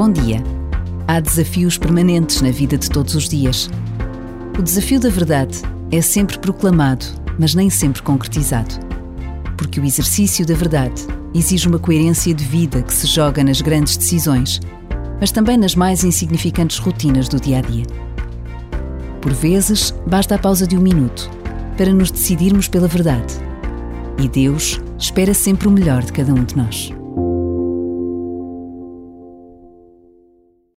Bom dia. Há desafios permanentes na vida de todos os dias. O desafio da verdade é sempre proclamado, mas nem sempre concretizado. Porque o exercício da verdade exige uma coerência de vida que se joga nas grandes decisões, mas também nas mais insignificantes rotinas do dia a dia. Por vezes, basta a pausa de um minuto para nos decidirmos pela verdade. E Deus espera sempre o melhor de cada um de nós.